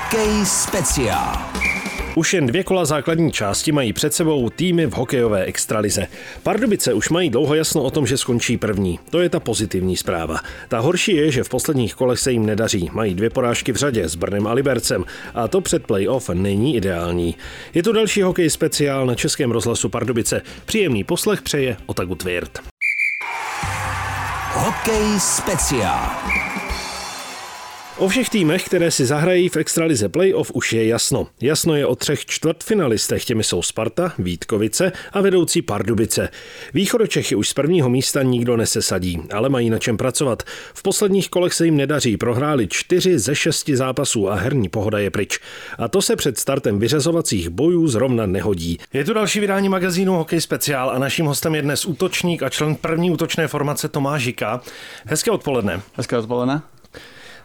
Hokej speciál. Už jen dvě kola základní části mají před sebou týmy v hokejové extralize. Pardubice už mají dlouho jasno o tom, že skončí první. To je ta pozitivní zpráva. Ta horší je, že v posledních kolech se jim nedaří. Mají dvě porážky v řadě s Brnem a Libercem a to před playoff není ideální. Je to další hokej speciál na Českém rozhlasu Pardubice. Příjemný poslech přeje Otagu Tvirt. Hokej speciál. O všech týmech, které si zahrají v extralize playoff, už je jasno. Jasno je o třech čtvrtfinalistech, těmi jsou Sparta, Vítkovice a vedoucí Pardubice. Východočechy už z prvního místa nikdo nesesadí, ale mají na čem pracovat. V posledních kolech se jim nedaří, prohráli čtyři ze šesti zápasů a herní pohoda je pryč. A to se před startem vyřazovacích bojů zrovna nehodí. Je tu další vydání magazínu Hokej Speciál a naším hostem je dnes útočník a člen první útočné formace Tomáš Žika. Hezké odpoledne. Hezké odpoledne.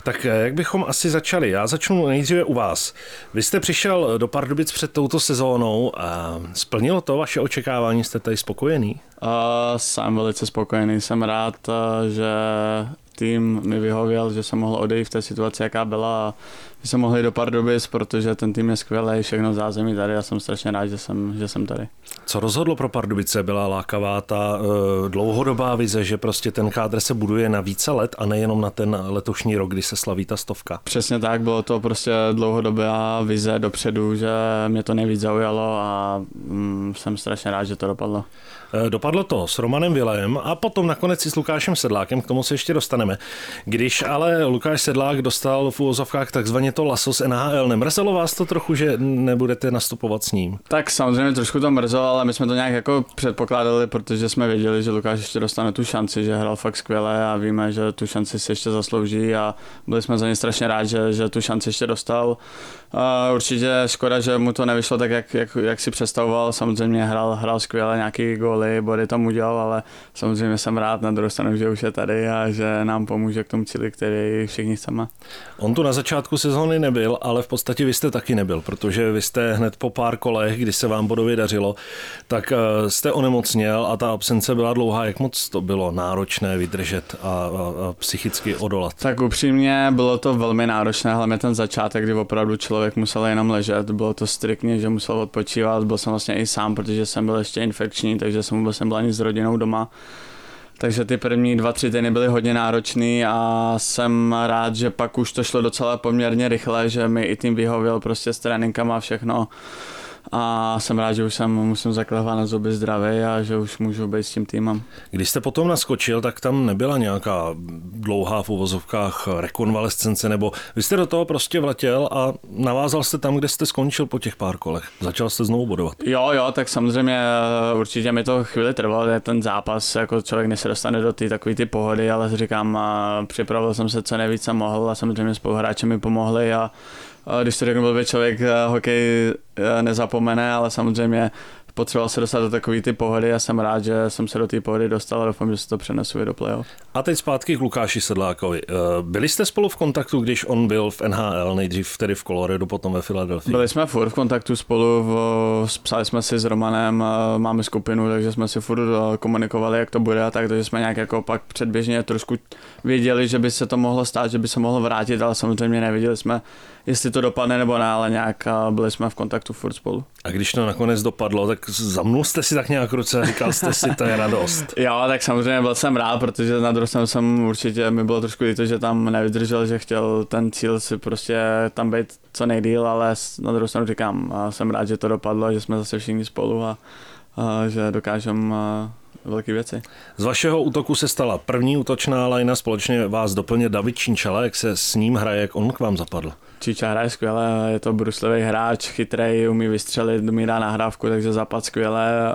Tak eh, jak bychom asi začali? Já začnu nejdříve u vás. Vy jste přišel do Pardubic před touto sezónou a splnilo to vaše očekávání? Jste tady spokojený? Uh, jsem velice spokojený, jsem rád, uh, že tým mi vyhověl, že jsem mohl odejít v té situaci, jaká byla že jsem mohl jít do Pardubic, protože ten tým je skvělý, všechno zázemí tady a jsem strašně rád, že jsem, že jsem tady. Co rozhodlo pro Pardubice? Byla lákavá ta uh, dlouhodobá vize, že prostě ten kádr se buduje na více let a nejenom na ten letošní rok, kdy se slaví ta stovka. Přesně tak, bylo to prostě dlouhodobá vize dopředu, že mě to nejvíc zaujalo a mm, jsem strašně rád, že to dopadlo. Eh, dopadlo to s Romanem Vilem a potom nakonec i s Lukášem Sedlákem, k tomu se ještě dostaneme. Když ale Lukáš Sedlák dostal v úvozovkách takzvaně to laso z NHL, nemrzelo vás to trochu, že nebudete nastupovat s ním? Tak samozřejmě trošku to mrzelo, ale my jsme to nějak jako předpokládali, protože jsme věděli, že Lukáš ještě dostane tu šanci, že hrál fakt skvěle a víme, že tu šanci si ještě zaslouží a byli jsme za ně strašně rádi, že, že tu šanci ještě dostal. A určitě škoda, že mu to nevyšlo tak, jak, jak, jak si představoval. Samozřejmě hrál, hrál skvěle nějaký góly, body tam udělal, ale samozřejmě jsem rád na druhou stranu, že už je tady a že nám pomůže k tomu cíli, který všichni chceme. On tu na začátku sezóny nebyl, ale v podstatě vy jste taky nebyl, protože vy jste hned po pár kolech, kdy se vám bodově dařilo, tak eh, jste onemocněl a ta absence byla dlouhá. Jak moc to bylo náročné vydržet a, a, a psychicky odolat? Tak upřímně bylo to velmi náročné, hlavně ten začátek, kdy opravdu člověk musel jenom ležet. Bylo to striktně, že musel odpočívat. Byl jsem vlastně i sám, protože jsem byl ještě infekční, takže jsem vůbec nebyl ani s rodinou doma. Takže ty první dva, tři týdny byly hodně náročný a jsem rád, že pak už to šlo docela poměrně rychle, že mi i tým vyhověl prostě s tréninkama a všechno a jsem rád, že už jsem musím zaklávat na zuby zdravý a že už můžu být s tím týmem. Když jste potom naskočil, tak tam nebyla nějaká dlouhá v uvozovkách rekonvalescence, nebo vy jste do toho prostě vletěl a navázal jste tam, kde jste skončil po těch pár kolech. Začal jste znovu bodovat. Jo, jo, tak samozřejmě eh, určitě mi to chvíli trvalo, je ten zápas, jako člověk než se dostane do ty takové ty pohody, ale říkám, připravil jsem se co nejvíc jsem mohl a samozřejmě spoluhráči mi pomohli a když to řeknu blbě, člověk eh, hokej eh, nezapomene, ale samozřejmě potřeboval se dostat do takové ty pohody a jsem rád, že jsem se do té pohody dostal a doufám, že se to přenesu do playoff. A teď zpátky k Lukáši Sedlákovi. Eh, byli jste spolu v kontaktu, když on byl v NHL, nejdřív tedy v Coloradu, potom ve Filadelfii? Byli jsme furt v kontaktu spolu, v, psali jsme si s Romanem, máme skupinu, takže jsme si furt komunikovali, jak to bude a tak, takže jsme nějak jako pak předběžně trošku věděli, že by se to mohlo stát, že by se mohlo vrátit, ale samozřejmě nevěděli jsme, jestli to dopadne nebo ne, ale nějak byli jsme v kontaktu furt spolu. A když to nakonec dopadlo, tak zamnul jste si tak nějak ruce a říkal jste si, to je radost. jo, tak samozřejmě byl jsem rád, protože na druhou jsem určitě, mi bylo trošku líto, že tam nevydržel, že chtěl ten cíl si prostě tam být co nejdíl, ale na druhou stranu říkám, jsem rád, že to dopadlo, že jsme zase všichni spolu a, a že dokážeme velké věci. Z vašeho útoku se stala první útočná lajna, společně vás doplně David Činčala, jak se s ním hraje, jak on k vám zapadl? Čiča hraje skvěle, je to bruslivý hráč, chytrý, umí vystřelit, umí dát nahrávku, takže zapad skvěle,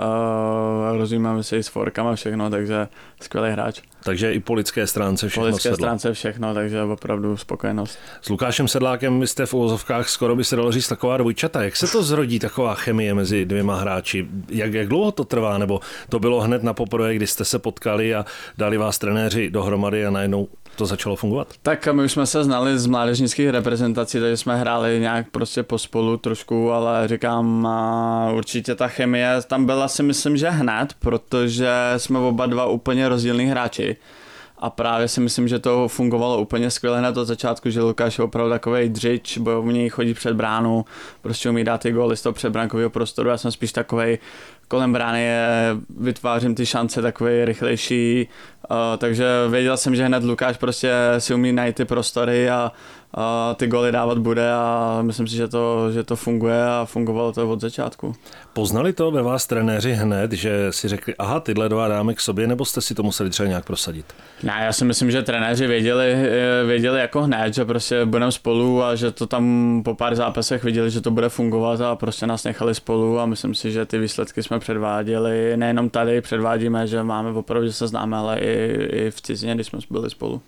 uh, rozumíme se i s forkama všechno, takže skvělý hráč. Takže i po lidské stránce všechno Po lidské sedlo. stránce všechno, takže opravdu spokojenost. S Lukášem Sedlákem jste v uvozovkách skoro by se dalo říct taková dvojčata. Jak se to zrodí, taková chemie mezi dvěma hráči? Jak, jak dlouho to trvá? Nebo to bylo hned na poprvé, kdy jste se potkali a dali vás trenéři dohromady a najednou to začalo fungovat? Tak my už jsme se znali z mládežnických reprezentací, takže jsme hráli nějak prostě pospolu trošku, ale říkám, určitě ta chemie tam byla si myslím, že hned, protože jsme oba dva úplně rozdílní hráči a právě si myslím, že to fungovalo úplně skvěle na to začátku, že Lukáš je opravdu takový dřič, bojovný, chodí před bránu, prostě umí dát ty góly z toho předbránkového prostoru. Já jsem spíš takový kolem brány je, vytvářím ty šance takový rychlejší, uh, takže věděl jsem, že hned Lukáš prostě si umí najít ty prostory a a ty goly dávat bude a myslím si, že to, že to funguje a fungovalo to od začátku. Poznali to ve vás trenéři hned, že si řekli, aha, tyhle dva dáme k sobě, nebo jste si to museli třeba nějak prosadit? Ne, já si myslím, že trenéři věděli, eh, věděli jako hned, že prostě budeme spolu a že to tam po pár zápasech viděli, že to bude fungovat a prostě nás nechali spolu a myslím si, že ty výsledky jsme předváděli, nejenom tady předvádíme, že máme opravdu, že se známe, ale i, i v cizině, když jsme byli spolu.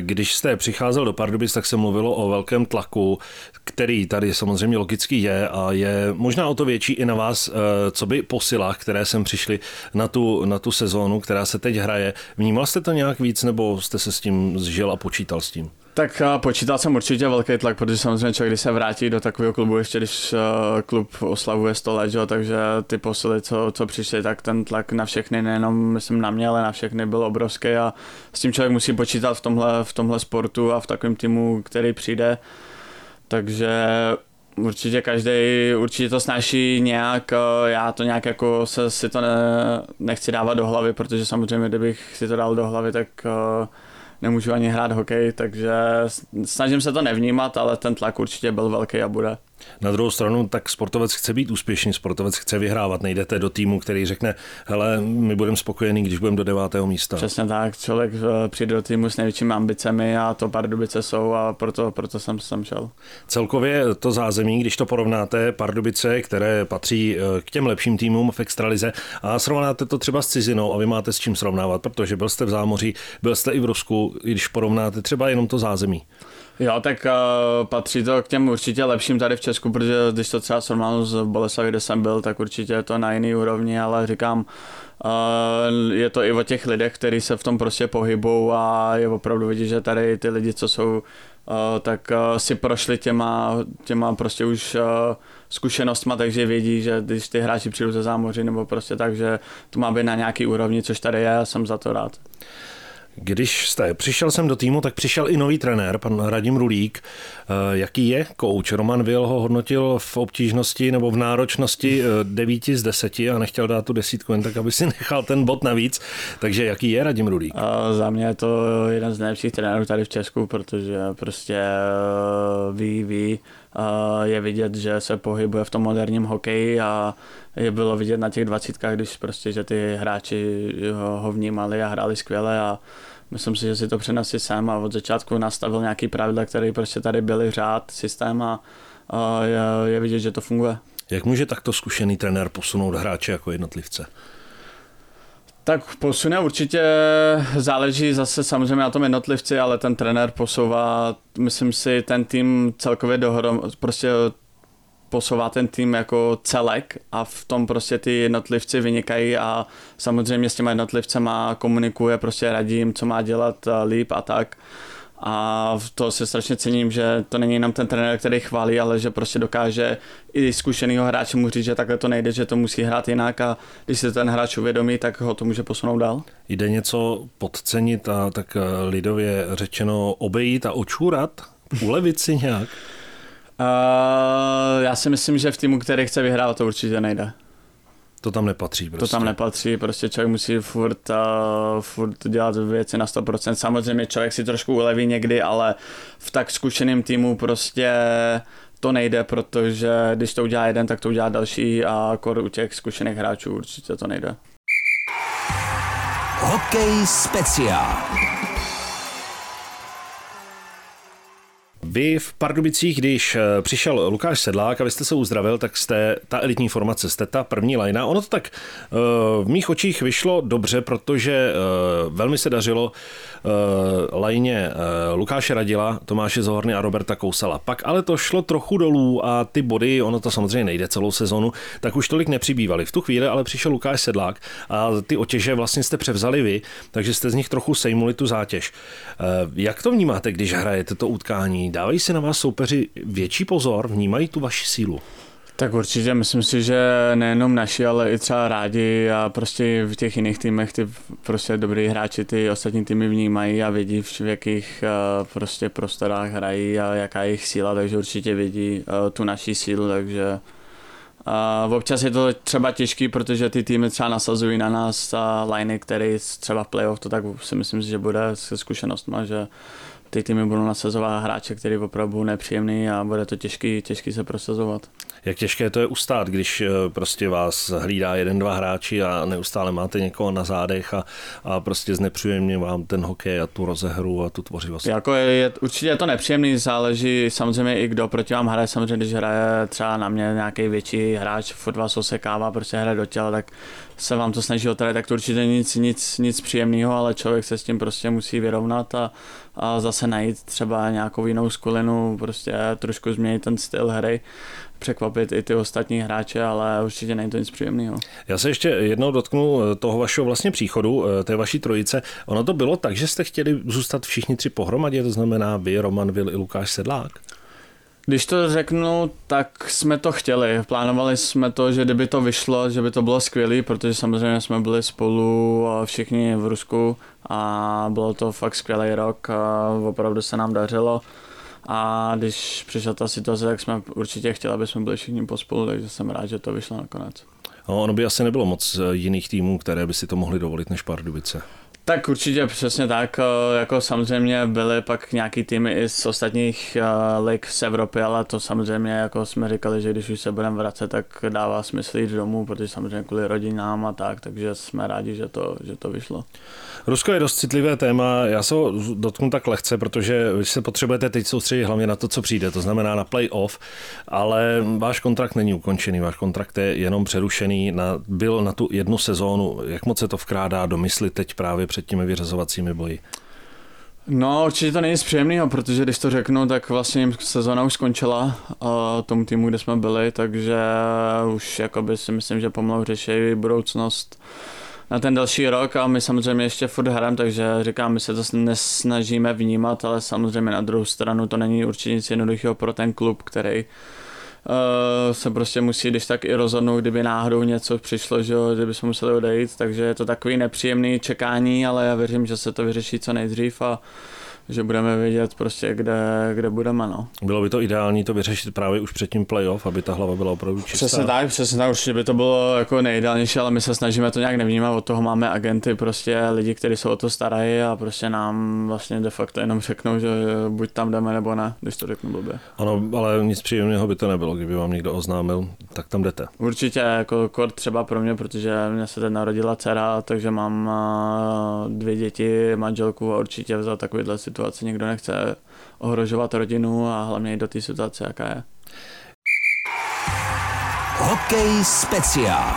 Když jste přicházel do Pardubic, tak se mluvilo o velkém tlaku, který tady samozřejmě logicky je a je možná o to větší i na vás, eh, co by po silách, které sem přišly na tu, na tu sezónu, která se teď hraje. Vnímal jste to nějak víc nebo jste se s tím zžil a počítal s tím? Tak počítal jsem určitě velký tlak, protože samozřejmě člověk, když se vrátí do takového klubu, ještě když eh, klub oslavuje 100 let, jo, takže ty posily, co, co přišly, tak ten tlak na všechny, nejenom myslím na mě, ale na všechny byl obrovský a s tím člověk musí počítat v tomhle, v tomhle sportu a v takovém týmu, který přijde. Takže určitě každý určitě to snáší nějak, eh, já to nějak jako se, si to ne, nechci dávat do hlavy, protože samozřejmě, kdybych si to dal do hlavy, tak uh, nemůžu ani hrát hokej, takže snažím se to nevnímat, ale ten tlak určitě byl velký a bude. Na druhou stranu, tak sportovec chce být úspěšný, sportovec chce vyhrávat. Nejdete do týmu, který řekne, hele, my budeme spokojení, když budeme do devátého místa. Přesně tak, člověk eh, přijde do týmu s největšími ambicemi a to Pardubice jsou a proto, proto jsem sem šel. Celkově to zázemí, když to porovnáte, Pardubice, které patří eh, k těm lepším týmům v extralize a srovnáte to třeba s cizinou a vy máte s čím srovnávat, protože byl jste v zámoří, byl jste i v Rusku, když porovnáte třeba jenom to zázemí. Jo, tak uh, patří to k těm určitě lepším tady v Česku, protože když to třeba srovnám z Boleslavy, kde jsem byl, tak určitě je to na jiný úrovni, ale říkám, uh, je to i o těch lidech, kteří se v tom prostě pohybou a je opravdu vidět, že tady ty lidi, co jsou uh, tak uh, si prošli těma, těma prostě už zkušenostma, takže vědí, že když ty hráči přijdou ze zámoří nebo prostě tak, že to má být na nějaký úrovni, což tady je jsem za to rád. Když jste přišel jsem do týmu, tak přišel i nový trenér, pan Radim Rulík. Eh, jaký je kouč? Roman Vil ho hodnotil v obtížnosti nebo v náročnosti 9 eh, z 10 a nechtěl dát tu desítku jen tak, aby si nechal ten bod navíc. Takže jaký je Radim Rulík? A za mě je to jeden z nejlepších trenérů tady v Česku, protože prostě eh, ví, ví, je vidět, že se pohybuje v tom moderním hokeji a je bylo vidět na těch dvacítkách, když prostě, že ty hráči ho, vnímali a hráli skvěle a myslím si, že si to přenesli sem a od začátku nastavil nějaký pravidla, které prostě tady byly řád, systém a, a je, je vidět, že to funguje. Jak může takto zkušený trenér posunout hráče jako jednotlivce? Tak posune určitě záleží zase samozřejmě na tom jednotlivci, ale ten trenér posouvá, myslím si, ten tým celkově dohrom, prostě posouvá ten tým jako celek a v tom prostě ty jednotlivci vynikají a samozřejmě s těma jednotlivcema komunikuje, prostě radím, co má dělat líp a tak. A to se strašně cením, že to není jenom ten trenér, který chválí, ale že prostě dokáže i zkušenýho hráče mu říct, že takhle to nejde, že to musí hrát jinak a když se ten hráč uvědomí, tak ho to může posunout dál. Jde něco podcenit a tak eh, lidově řečeno obejít a očůrat? Ulevit si nějak? Uh, já si myslím, že v týmu, který chce vyhrát, to určitě nejde. To tam nepatří prostě. To tam nepatří, prostě člověk musí furt, uh, furt dělat věci na 100%. Samozřejmě člověk si trošku uleví někdy, ale v tak zkušeném týmu prostě to nejde, protože když to udělá jeden, tak to udělá další a kor u těch zkušených hráčů určitě to nejde. Hokej speciál. Vy v Pardubicích, když eh, přišel Lukáš Sedlák a vy jste se uzdravil, tak jste ta elitní formace, jste ta první lajna. Ono to tak eh, v mých očích vyšlo dobře, protože eh, velmi se dařilo lajně Lukáše Radila, Tomáše Zohorny a Roberta Kousala. Pak ale to šlo trochu dolů a ty body, ono to samozřejmě nejde celou sezonu, tak už tolik nepřibývaly. V tu chvíli ale přišel Lukáš Sedlák a ty otěže vlastně jste převzali vy, takže jste z nich trochu sejmuli tu zátěž. Jak to vnímáte, když hrajete to utkání? Dávají si na vás soupeři větší pozor, vnímají tu vaši sílu? Tak určitě, myslím si, že nejenom naši, ale i třeba rádi a prostě v těch jiných týmech ty prostě dobrý hráči ty ostatní týmy vnímají a vědí, v jakých uh, prostě prostorách hrají a jaká je jejich síla, takže určitě vědí uh, tu naší sílu, takže Uh, občas je to třeba těžký, protože ty týmy třeba nasazují na nás uh, liney, který třeba v playoff, to tak si myslím, že bude se zkušenostma, že ty týmy budou nasazovat hráče, který opravdu budou nepříjemný a bude to těžký, těžký se prosazovat. Jak těžké to je ustát, když eh, prostě vás hlídá jeden, dva hráči a neustále máte někoho na zádech a, a prostě znepříjemně vám ten hokej a tu rozehru a tu tvořivost. Jako je, je, určitě je to nepříjemný, záleží samozřejmě i kdo proti vám hraje, samozřejmě když hraje třeba na mě nějaký větší hráč, furt vás osekává, prostě hraje do těla, tak se vám to snaží otravit, tak to určitě nic, nic, nic příjemného, ale člověk se s tím prostě musí vyrovnat a, a zase najít třeba nějakou jinou skulinu, prostě trošku změnit ten styl hry překvapit i ty ostatní hráče, ale určitě není to nic příjemného. Já se ještě jednou dotknu eh, toho vašeho vlastně příchodu, eh, té vaší trojice. Ono to bylo tak, že jste chtěli zůstat všichni tři pohromadě, to znamená vy, Roman Vil i Lukáš Sedlák? Když to řeknu, tak jsme to chtěli. Plánovali jsme to, že kdyby to vyšlo, že by to bylo skvělé, protože samozřejmě jsme byli spolu všichni v Rusku a bylo to fakt skvělý rok a opravdu se nám dařilo. A když přišla ta situace, tak jsme určitě chtěli, aby jsme byli všichni pospolu, takže jsem rád, že to vyšlo nakonec. No, ono by asi nebylo moc eh, jiných týmů, které by si to mohli dovolit než Pardubice. Tak určitě přesně tak, eh, jako samozřejmě byly pak nějaký týmy i z ostatních uh, lig z Evropy, ale to samozřejmě, jako jsme říkali, že když už se budeme vracet, tak dává smysl jít domů, protože samozřejmě kvůli rodinám a tak, takže jsme rádi, že to, že to vyšlo. Rusko je dost citlivé téma, já se ho dotknu tak lehce, protože vy se potřebujete teď soustředit hlavně na to, co přijde, to znamená na playoff, ale váš kontrakt není ukončený, váš kontrakt je jenom přerušený, na, byl na tu jednu sezónu, jak moc se to vkrádá do mysli teď právě před těmi vyřazovacími boji? No, určitě to není nic příjemného, protože když to řeknu, tak vlastně sezóna už skončila uh, tomu týmu, kde jsme byli, takže už jakoby si myslím, že pomalu řeší budoucnost na ten další rok a my samozřejmě ještě furt hrajeme, takže říkám, my se to nesnažíme vnímat, ale samozřejmě na druhou stranu to není určitě nic jednoduchého pro ten klub, který uh, se prostě musí když tak i rozhodnout, kdyby náhodou něco přišlo, že jo, kdyby museli odejít, takže je to takový nepříjemný čekání, ale já věřím, že se to vyřeší co nejdřív a že budeme vědět prostě, kde, kde budeme. No. Bylo by to ideální to vyřešit právě už před tím playoff, aby ta hlava byla opravdu čistá. Přesně tak, přesně tak, určitě by to bylo jako nejideálnější, ale my se snažíme to nějak nevnímat, od toho máme agenty, prostě lidi, kteří se o to starají a prostě nám vlastně de facto jenom řeknou, že buď tam jdeme nebo ne, když to řeknu blbě. Ano, ale nic příjemného by to nebylo, kdyby vám někdo oznámil, tak tam jdete. Určitě, jako kort třeba pro mě, protože mě se teď narodila dcera, takže mám dvě děti, manželku a určitě za takovýhle situaci někdo nechce ohrožovat rodinu a hlavně i do té situace, jaká je. Hokej speciál.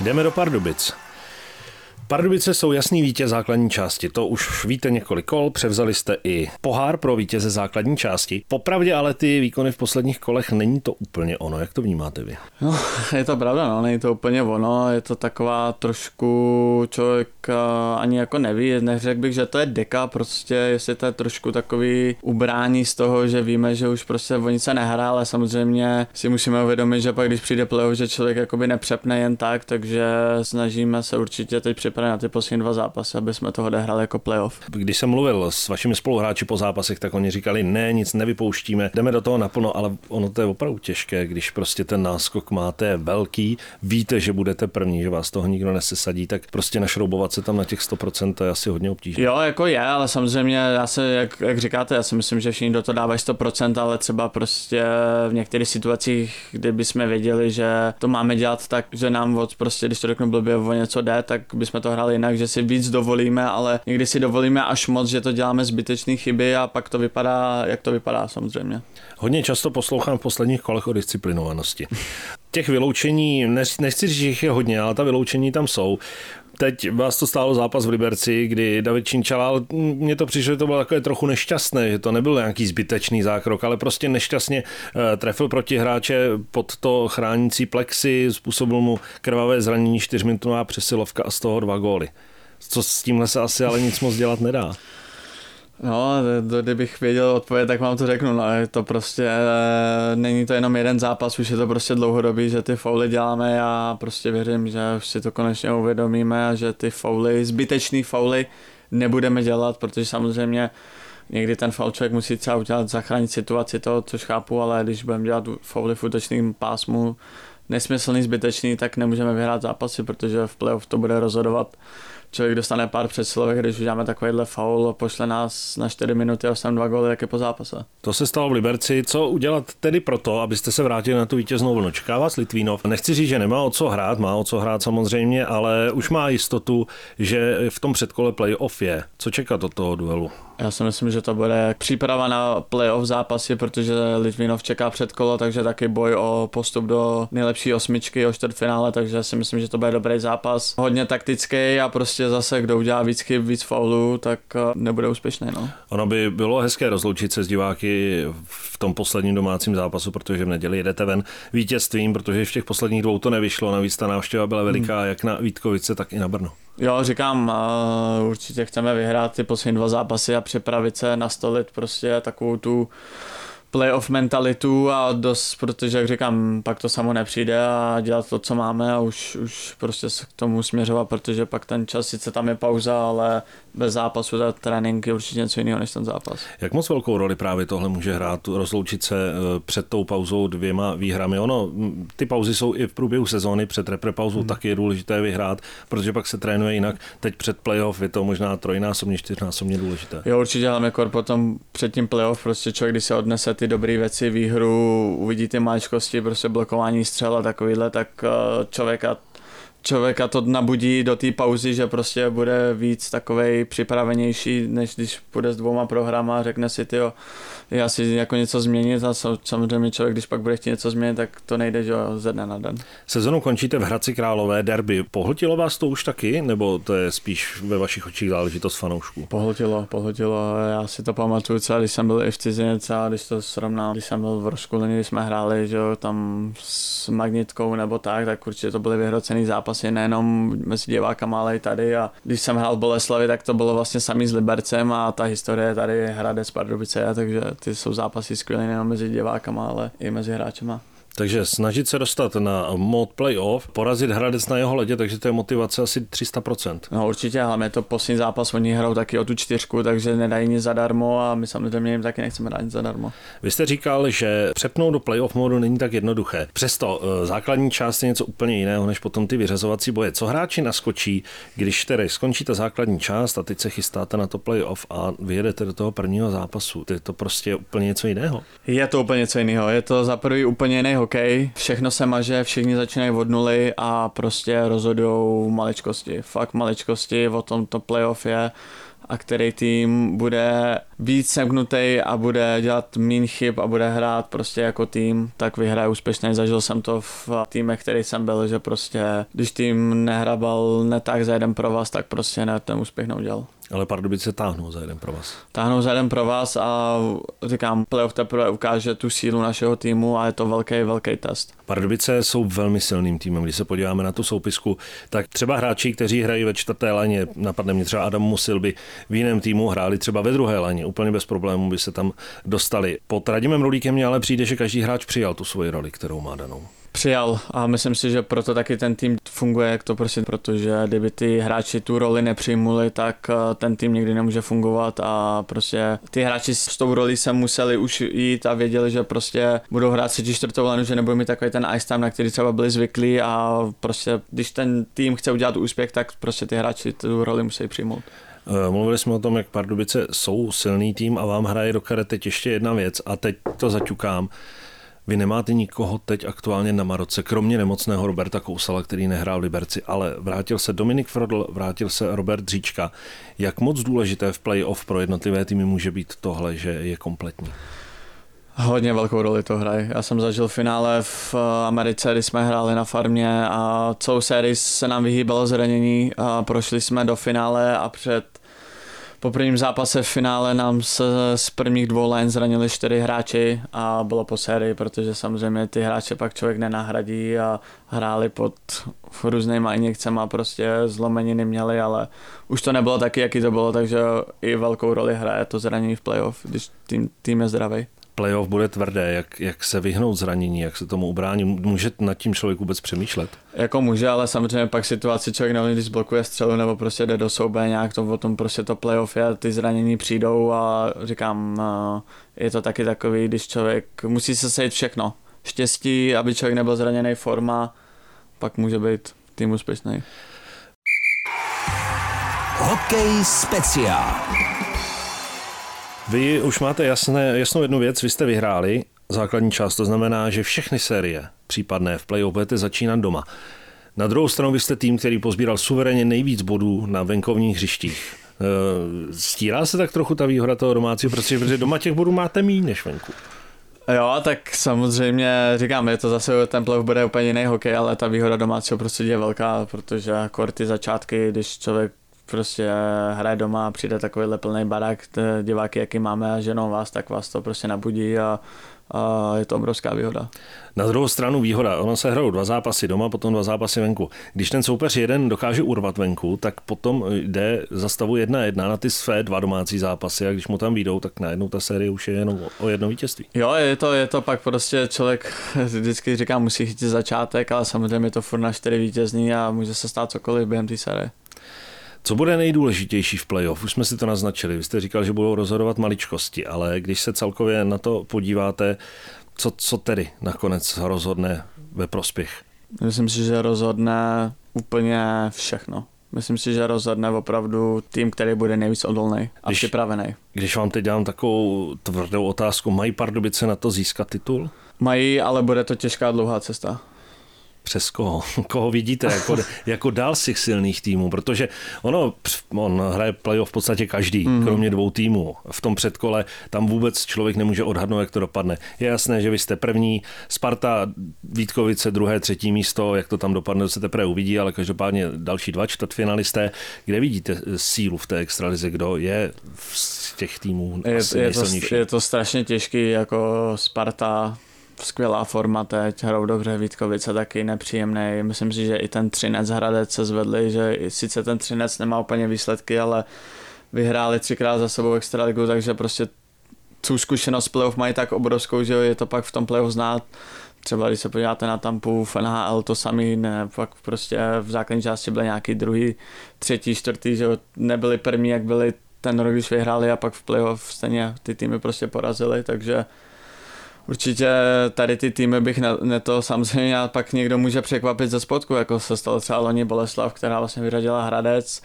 Jdeme do Pardubic. Pardubice jsou jasný vítěz základní části, to už víte několik kol, převzali jste i pohár pro vítěze základní části. Popravdě ale ty výkony v posledních kolech není to úplně ono, jak to vnímáte vy? No, je to pravda, no, není to úplně ono, je to taková trošku, člověk ani jako neví, neřekl bych, že to je deka, prostě jestli to je trošku takový ubrání z toho, že víme, že už prostě o nic se nehrá, ale samozřejmě si musíme uvědomit, že pak když přijde playoff, že člověk jakoby nepřepne jen tak, takže snažíme se určitě teď na ty poslední dva zápasy, aby jsme toho odehrali jako playoff. Když jsem mluvil s vašimi spoluhráči po zápasech, tak oni říkali, ne, nic nevypouštíme, jdeme do toho naplno, ale ono to je opravdu těžké, když prostě ten náskok máte velký, víte, že budete první, že vás toho nikdo nesesadí, tak prostě našroubovat se tam na těch 100% je asi hodně obtížné. Jo, jako je, ale samozřejmě já se, jak, jak říkáte, já si myslím, že všichni do toho dávají 100%, ale třeba prostě v některých situacích, kdyby jsme věděli, že to máme dělat tak, že nám od prostě, když to řeknu blbě, o něco jde, tak bychom to hráli jinak, že si víc dovolíme, ale někdy si dovolíme až moc, že to děláme zbytečné chyby a pak to vypadá, jak to vypadá samozřejmě. Hodně často poslouchám v posledních kolech o disciplinovanosti. Těch vyloučení, nechci říct, že jich je hodně, ale ta vyloučení tam jsou. Teď vás to stálo zápas v Liberci, kdy David Činčalal, mně to přišlo, že to bylo takové trochu nešťastné, že to nebyl nějaký zbytečný zákrok, ale prostě nešťastně uh, trefil proti hráče pod to chránící plexy, způsobil mu krvavé zranění, čtyřminutová přesilovka a z toho dva góly. Co s tímhle se asi ale nic moc dělat nedá. No, to, kdybych věděl odpověď, tak vám to řeknu, no, je to prostě, e, není to jenom jeden zápas, už je to prostě dlouhodobý, že ty fauly děláme a prostě věřím, že už si to konečně uvědomíme a že ty fauly, zbytečný fauly nebudeme dělat, protože samozřejmě někdy ten foul člověk musí třeba udělat, zachránit situaci to, což chápu, ale když budeme dělat fauly v útočném pásmu, nesmyslný, zbytečný, tak nemůžeme vyhrát zápasy, protože v playoff to bude rozhodovat člověk dostane pár přesilovek, když uděláme takovýhle faul, pošle nás na 4 minuty a jsem dva góly, jak je po zápase. To se stalo v Liberci. Co udělat tedy proto, abyste se vrátili na tu vítěznou vlnu? Čeká vás Litvínov. Nechci říct, že nemá o co hrát, má o co hrát samozřejmě, ale už má jistotu, že v tom předkole playoff je. Co čekat od toho duelu? Já si myslím, že to bude příprava na playoff zápasy, protože Litvinov čeká předkolo, takže taky boj o postup do nejlepší osmičky, o čtvrtfinále, takže si myslím, že to bude dobrý zápas. Hodně taktický a prostě zase kdo udělá víc chyb, víc faulů, tak eh, nebude úspěšný. No. Ono by bylo hezké rozloučit se s diváky v tom posledním domácím zápasu, protože v neděli jedete ven vítězstvím, protože v těch posledních dvou to nevyšlo. Navíc ta návštěva byla veliká hmm. jak na Vítkovice, tak i na Brno. Jo, říkám, uh, určitě chceme vyhrát ty poslední dva zápasy a připravit se, nastolit prostě takovou tu playoff mentalitu a dost, protože jak říkám, pak to samo nepřijde a dělat to, co máme a už, už prostě se k tomu směřovat, protože pak ten čas, sice tam je pauza, ale bez zápasu ta trénink je určitě něco jiného než ten zápas. Jak moc velkou roli právě tohle může hrát, rozloučit se eh, před tou pauzou dvěma výhrami? Ono, ty pauzy jsou i v průběhu sezóny, před repre pauzou hmm. taky je důležité vyhrát, protože pak se trénuje jinak. Teď před playoff je to možná trojnásobně, čtyřnásobně důležité. Jo, určitě, ale jako potom před tím playoff prostě člověk, když se odnese ty dobré věci, výhru, uvidí ty maličkosti, prostě blokování střel a takovýhle, tak eh, člověka člověka to nabudí do té pauzy, že prostě bude víc takovej připravenější, než když půjde s dvouma programa a řekne si, ty je asi jako něco změnit a samozřejmě člověk, když pak bude chtít něco změnit, tak to nejde že ze dne na den. Sezonu končíte v Hradci Králové derby. Pohltilo vás to už taky, nebo to je spíš ve vašich očích záležitost fanoušků? Pohltilo, pohltilo. Já si to pamatuju třeba, když jsem byl i v cizinec a když to srovnám, když jsem byl v Roškulini, když jsme hráli, že tam s Magnitkou nebo tak, tak určitě to byly vyhrocený zápasy nejenom mezi divákama, ale i tady. A když jsem hrál v Boleslavi, tak to bylo vlastně samý s Libercem a ta historie tady Hradec Pardubice, takže ty jsou zápasy skvělé nejen mezi divákama, ale i mezi hráčema. Takže snažit se dostat na mod playoff, porazit Hradec na jeho ledě, takže to je motivace asi 300%. No určitě, ale to poslední zápas, oni hrajou taky o tu čtyřku, takže nedají nic zadarmo a my samozřejmě jim taky nechceme dát nic zadarmo. Vy jste říkal, že přepnout do playoff modu není tak jednoduché. Přesto eh, základní část je něco úplně jiného, než potom ty vyřazovací boje. Co hráči naskočí, když tedy skončí ta základní část a teď se chystáte na to playoff a vyjedete do toho prvního zápasu. To je to prostě úplně něco jiného. Je to úplně něco jiného. Je to za prvý úplně jiný hokej, všechno se maže, všichni začínají od nuly a prostě rozhodují maličkosti. Fakt maličkosti, o tom to playoff je a který tým bude víc semknutý a bude dělat méně chyb a bude hrát prostě jako tým, tak vyhraje úspěšně. Zažil jsem to v týmech, který jsem byl, že prostě když tým nehrabal netak za jeden pro vás, tak prostě ne, ten úspěch neudělal. Ale Pardubice táhnou za jeden pro vás. Táhnou za jeden pro vás a říkám, playoff teprve ukáže tu sílu našeho týmu a je to velký, velký test. Pardubice jsou velmi silným týmem. Když se podíváme na tu soupisku, tak třeba hráči, kteří hrají ve čtvrté laně, napadne mě třeba Adam Musil, by v jiném týmu hráli třeba ve druhé laně. Úplně bez problémů by se tam dostali. Pod Radimem Rulíkem mě ale přijde, že každý hráč přijal tu svoji roli, kterou má danou přijal a myslím si, že proto taky ten tým funguje, jak to prostě, protože kdyby ty hráči tu roli nepřijmuli, tak eh, ten tým nikdy nemůže fungovat a prostě ty hráči s tou roli se museli už jít a věděli, že prostě budou hrát si čtvrtou lenu, že nebudou mít takový ten ice time, na který třeba byli zvyklí a prostě když ten tým chce udělat úspěch, tak prostě ty hráči tu roli musí přijmout. Eh, mluvili jsme o tom, jak Pardubice jsou silný tým a vám hraje do karet teď ještě jedna věc a teď to zaťukám. Vy nemáte nikoho teď aktuálně na Maroce, kromě nemocného Roberta Kousala, který nehrál v Liberci, ale vrátil se Dominik Frodl, vrátil se Robert Dříčka. Jak moc důležité v playoff pro jednotlivé týmy může být tohle, že je kompletní? Hodně velkou roli to hraje. Já jsem zažil finále v Americe, kdy jsme hráli na farmě a celou sérii se nám vyhýbalo zranění a prošli jsme do finále a před Po prvním zápase v finále nám se z prvních dvou len zranili čtyři hráči a bylo po sérii, protože samozřejmě ty hráče pak člověk nenahradí a hráli pod různýma injekcemi a prostě zlomeniny měli, ale už to nebylo taky, jaký to bylo, takže i velkou roli hraje to zranění v playoff, když tým, tým je zdravý playoff bude tvrdé, jak, jak se vyhnout zranění, jak se tomu ubrání. Může nad tím člověk vůbec přemýšlet? Jako může, ale samozřejmě pak situaci člověk nevím, když blokuje střelu nebo prostě jde do souboje nějak, to o tom prostě to playoff je, ty zranění přijdou a říkám, eh, je to taky takový, když člověk musí se sejít všechno. Štěstí, aby člověk nebyl zraněný forma, pak může být tým úspěšný. Hokej speciál. Vy už máte jasné, jasnou jednu věc, vy jste vyhráli základní část, to znamená, že všechny série případné v play-off budete začínat doma. Na druhou stranu vy jste tým, který pozbíral suverénně nejvíc bodů na venkovních hřištích. E, stírá se tak trochu ta výhoda toho domácího, protože doma těch bodů máte méně než venku. Jo, tak samozřejmě říkám, je to zase ten playoff bude úplně jiný hokej, ale ta výhoda domácího prostě je velká, protože jako ty začátky, když člověk prostě hraje doma a přijde takovýhle plný barák, diváky, jaký máme a ženou vás, tak vás to prostě nabudí a, a je to obrovská výhoda. Na druhou stranu výhoda, ono se hrajou dva zápasy doma, potom dva zápasy venku. Když ten soupeř jeden dokáže urvat venku, tak potom jde za stavu jedna jedna na ty své dva domácí zápasy a když mu tam výjdou, tak najednou ta série už je jenom o jedno vítězství. Jo, je to, je to pak prostě člověk vždycky říká, musí chytit začátek, ale samozřejmě je to furt na čtyři vítězný a může se stát cokoliv během té série. Co bude nejdůležitější v playoff? Už jsme si to naznačili. Vy jste říkal, že budou rozhodovat maličkosti, ale když se celkově na to podíváte, co, co tedy nakonec rozhodne ve prospěch? Myslím si, že rozhodne úplně všechno. Myslím si, že rozhodne opravdu tým, který bude nejvíc odolný a když, připravený. Když vám teď dám takovou tvrdou otázku, mají Pardubice na to získat titul? Mají, ale bude to těžká dlouhá cesta přes koho? Koho vidíte jako, jako dál z těch silných týmů? Protože ono, on hraje playoff v podstatě každý, mm-hmm. kromě dvou týmů. V tom předkole tam vůbec člověk nemůže odhadnout, jak to dopadne. Je jasné, že vy jste první, Sparta, Vítkovice, druhé, třetí místo, jak to tam dopadne, to se teprve uvidí, ale každopádně další dva čtvrtfinalisté. Kde vidíte sílu v té extralize? Kdo je z těch týmů je, je, to, je to strašně těžký, jako Sparta, skvělá forma teď, hrou dobře Vítkovice taky nepříjemný. Myslím si, že i ten Třinec Hradec se zvedli, že sice ten Třinec nemá úplně výsledky, ale vyhráli třikrát za sebou extraligu, takže prostě tu zkušenost playoff mají tak obrovskou, že je to pak v tom playoff znát. Třeba když se podíváte na Tampu v NHL, to samý, ne, pak prostě v základní části byly nějaký druhý, třetí, čtvrtý, že nebyli první, jak byli ten rok, když vyhráli a pak v playoff stejně ty týmy prostě porazili, takže Určitě tady ty týmy bych ne, ne to samozřejmě a pak někdo může překvapit ze spodku, jako se stalo třeba loni Boleslav, která vlastně vyřadila Hradec,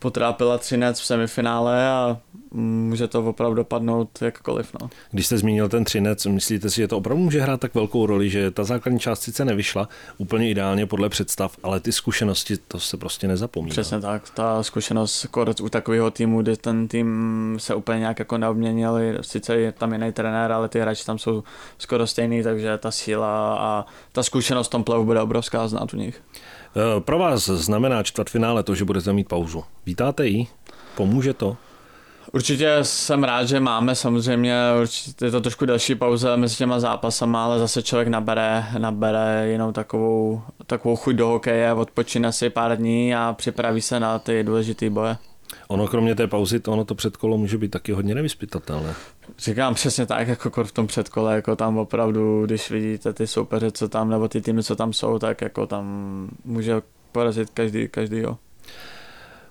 potrápila Třinec v semifinále a může to opravdu dopadnout jakkoliv. No. Když jste zmínil ten Třinec, myslíte si, že to opravdu může hrát tak velkou roli, že ta základní část sice nevyšla úplně ideálně podle představ, ale ty zkušenosti to se prostě nezapomíná. Přesně tak, ta zkušenost u takového týmu, kdy ten tým se úplně nějak jako neobměnil, sice je tam jiný trenér, ale ty hráči tam jsou skoro stejný, takže ta síla a ta zkušenost v tom plavu bude obrovská znát u nich. Eh, pro vás znamená čtvrtfinále to, že budete mít pauzu. Vítáte ji? Pomůže to? Určitě jsem rád, že máme samozřejmě, určitě je to trošku delší pauza mezi těma zápasama, ale zase člověk nabere, nabere jinou takovou, takovou chuť do hokeje, odpočine si pár dní a připraví se na ty důležité boje. Ono kromě té pauzy, to ono to předkolo může být taky hodně nevyspytatelné. Říkám přesně tak, jako v tom předkole, jako tam opravdu, když vidíte ty soupeře, co tam, nebo ty týmy, co tam jsou, tak jako tam může porazit každý, každý jo.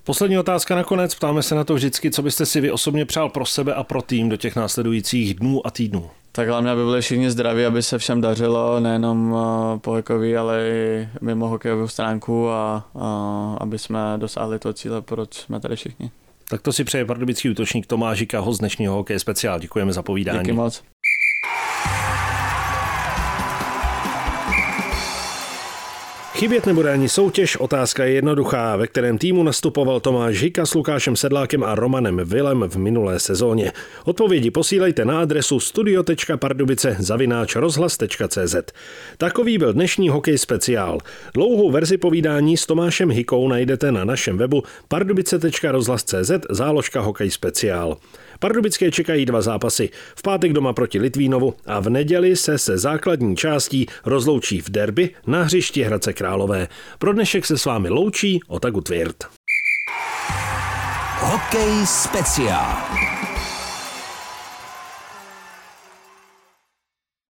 Poslední otázka nakonec. Ptáme se na to vždycky, co byste si vy osobně přál pro sebe a pro tým do těch následujících dnů a týdnů. Tak hlavně, aby byli všichni zdraví, aby se všem dařilo, nejenom eh, po hokejový, ale i mimo hokejovou stránku a, a aby jsme dosáhli toho cíle, proč jsme tady všichni. Tak to si přeje pardubický útočník Tomáš Žika, host dnešního hokej speciál. Děkujeme za povídání. Díky moc. Chybět nebude ani soutěž, otázka je jednoduchá, ve kterém týmu nastupoval Tomáš Hika s Lukášem Sedlákem a Romanem Vilem v minulé sezóně. Odpovědi posílejte na adresu studio.pardubice zavináč rozhlas.cz. Takový byl dnešní hokej speciál. Dlouhou verzi povídání s Tomášem Hikou najdete na našem webu pardubice.rozhlas.cz záložka hokej speciál. Pardubické čekají dva zápasy. V pátek doma proti Litvínovu a v neděli se se základní částí rozloučí v derby na hřišti Hradce Králové. Pro dnešek se s vámi loučí Otaku Tvirt. Hokej speciál.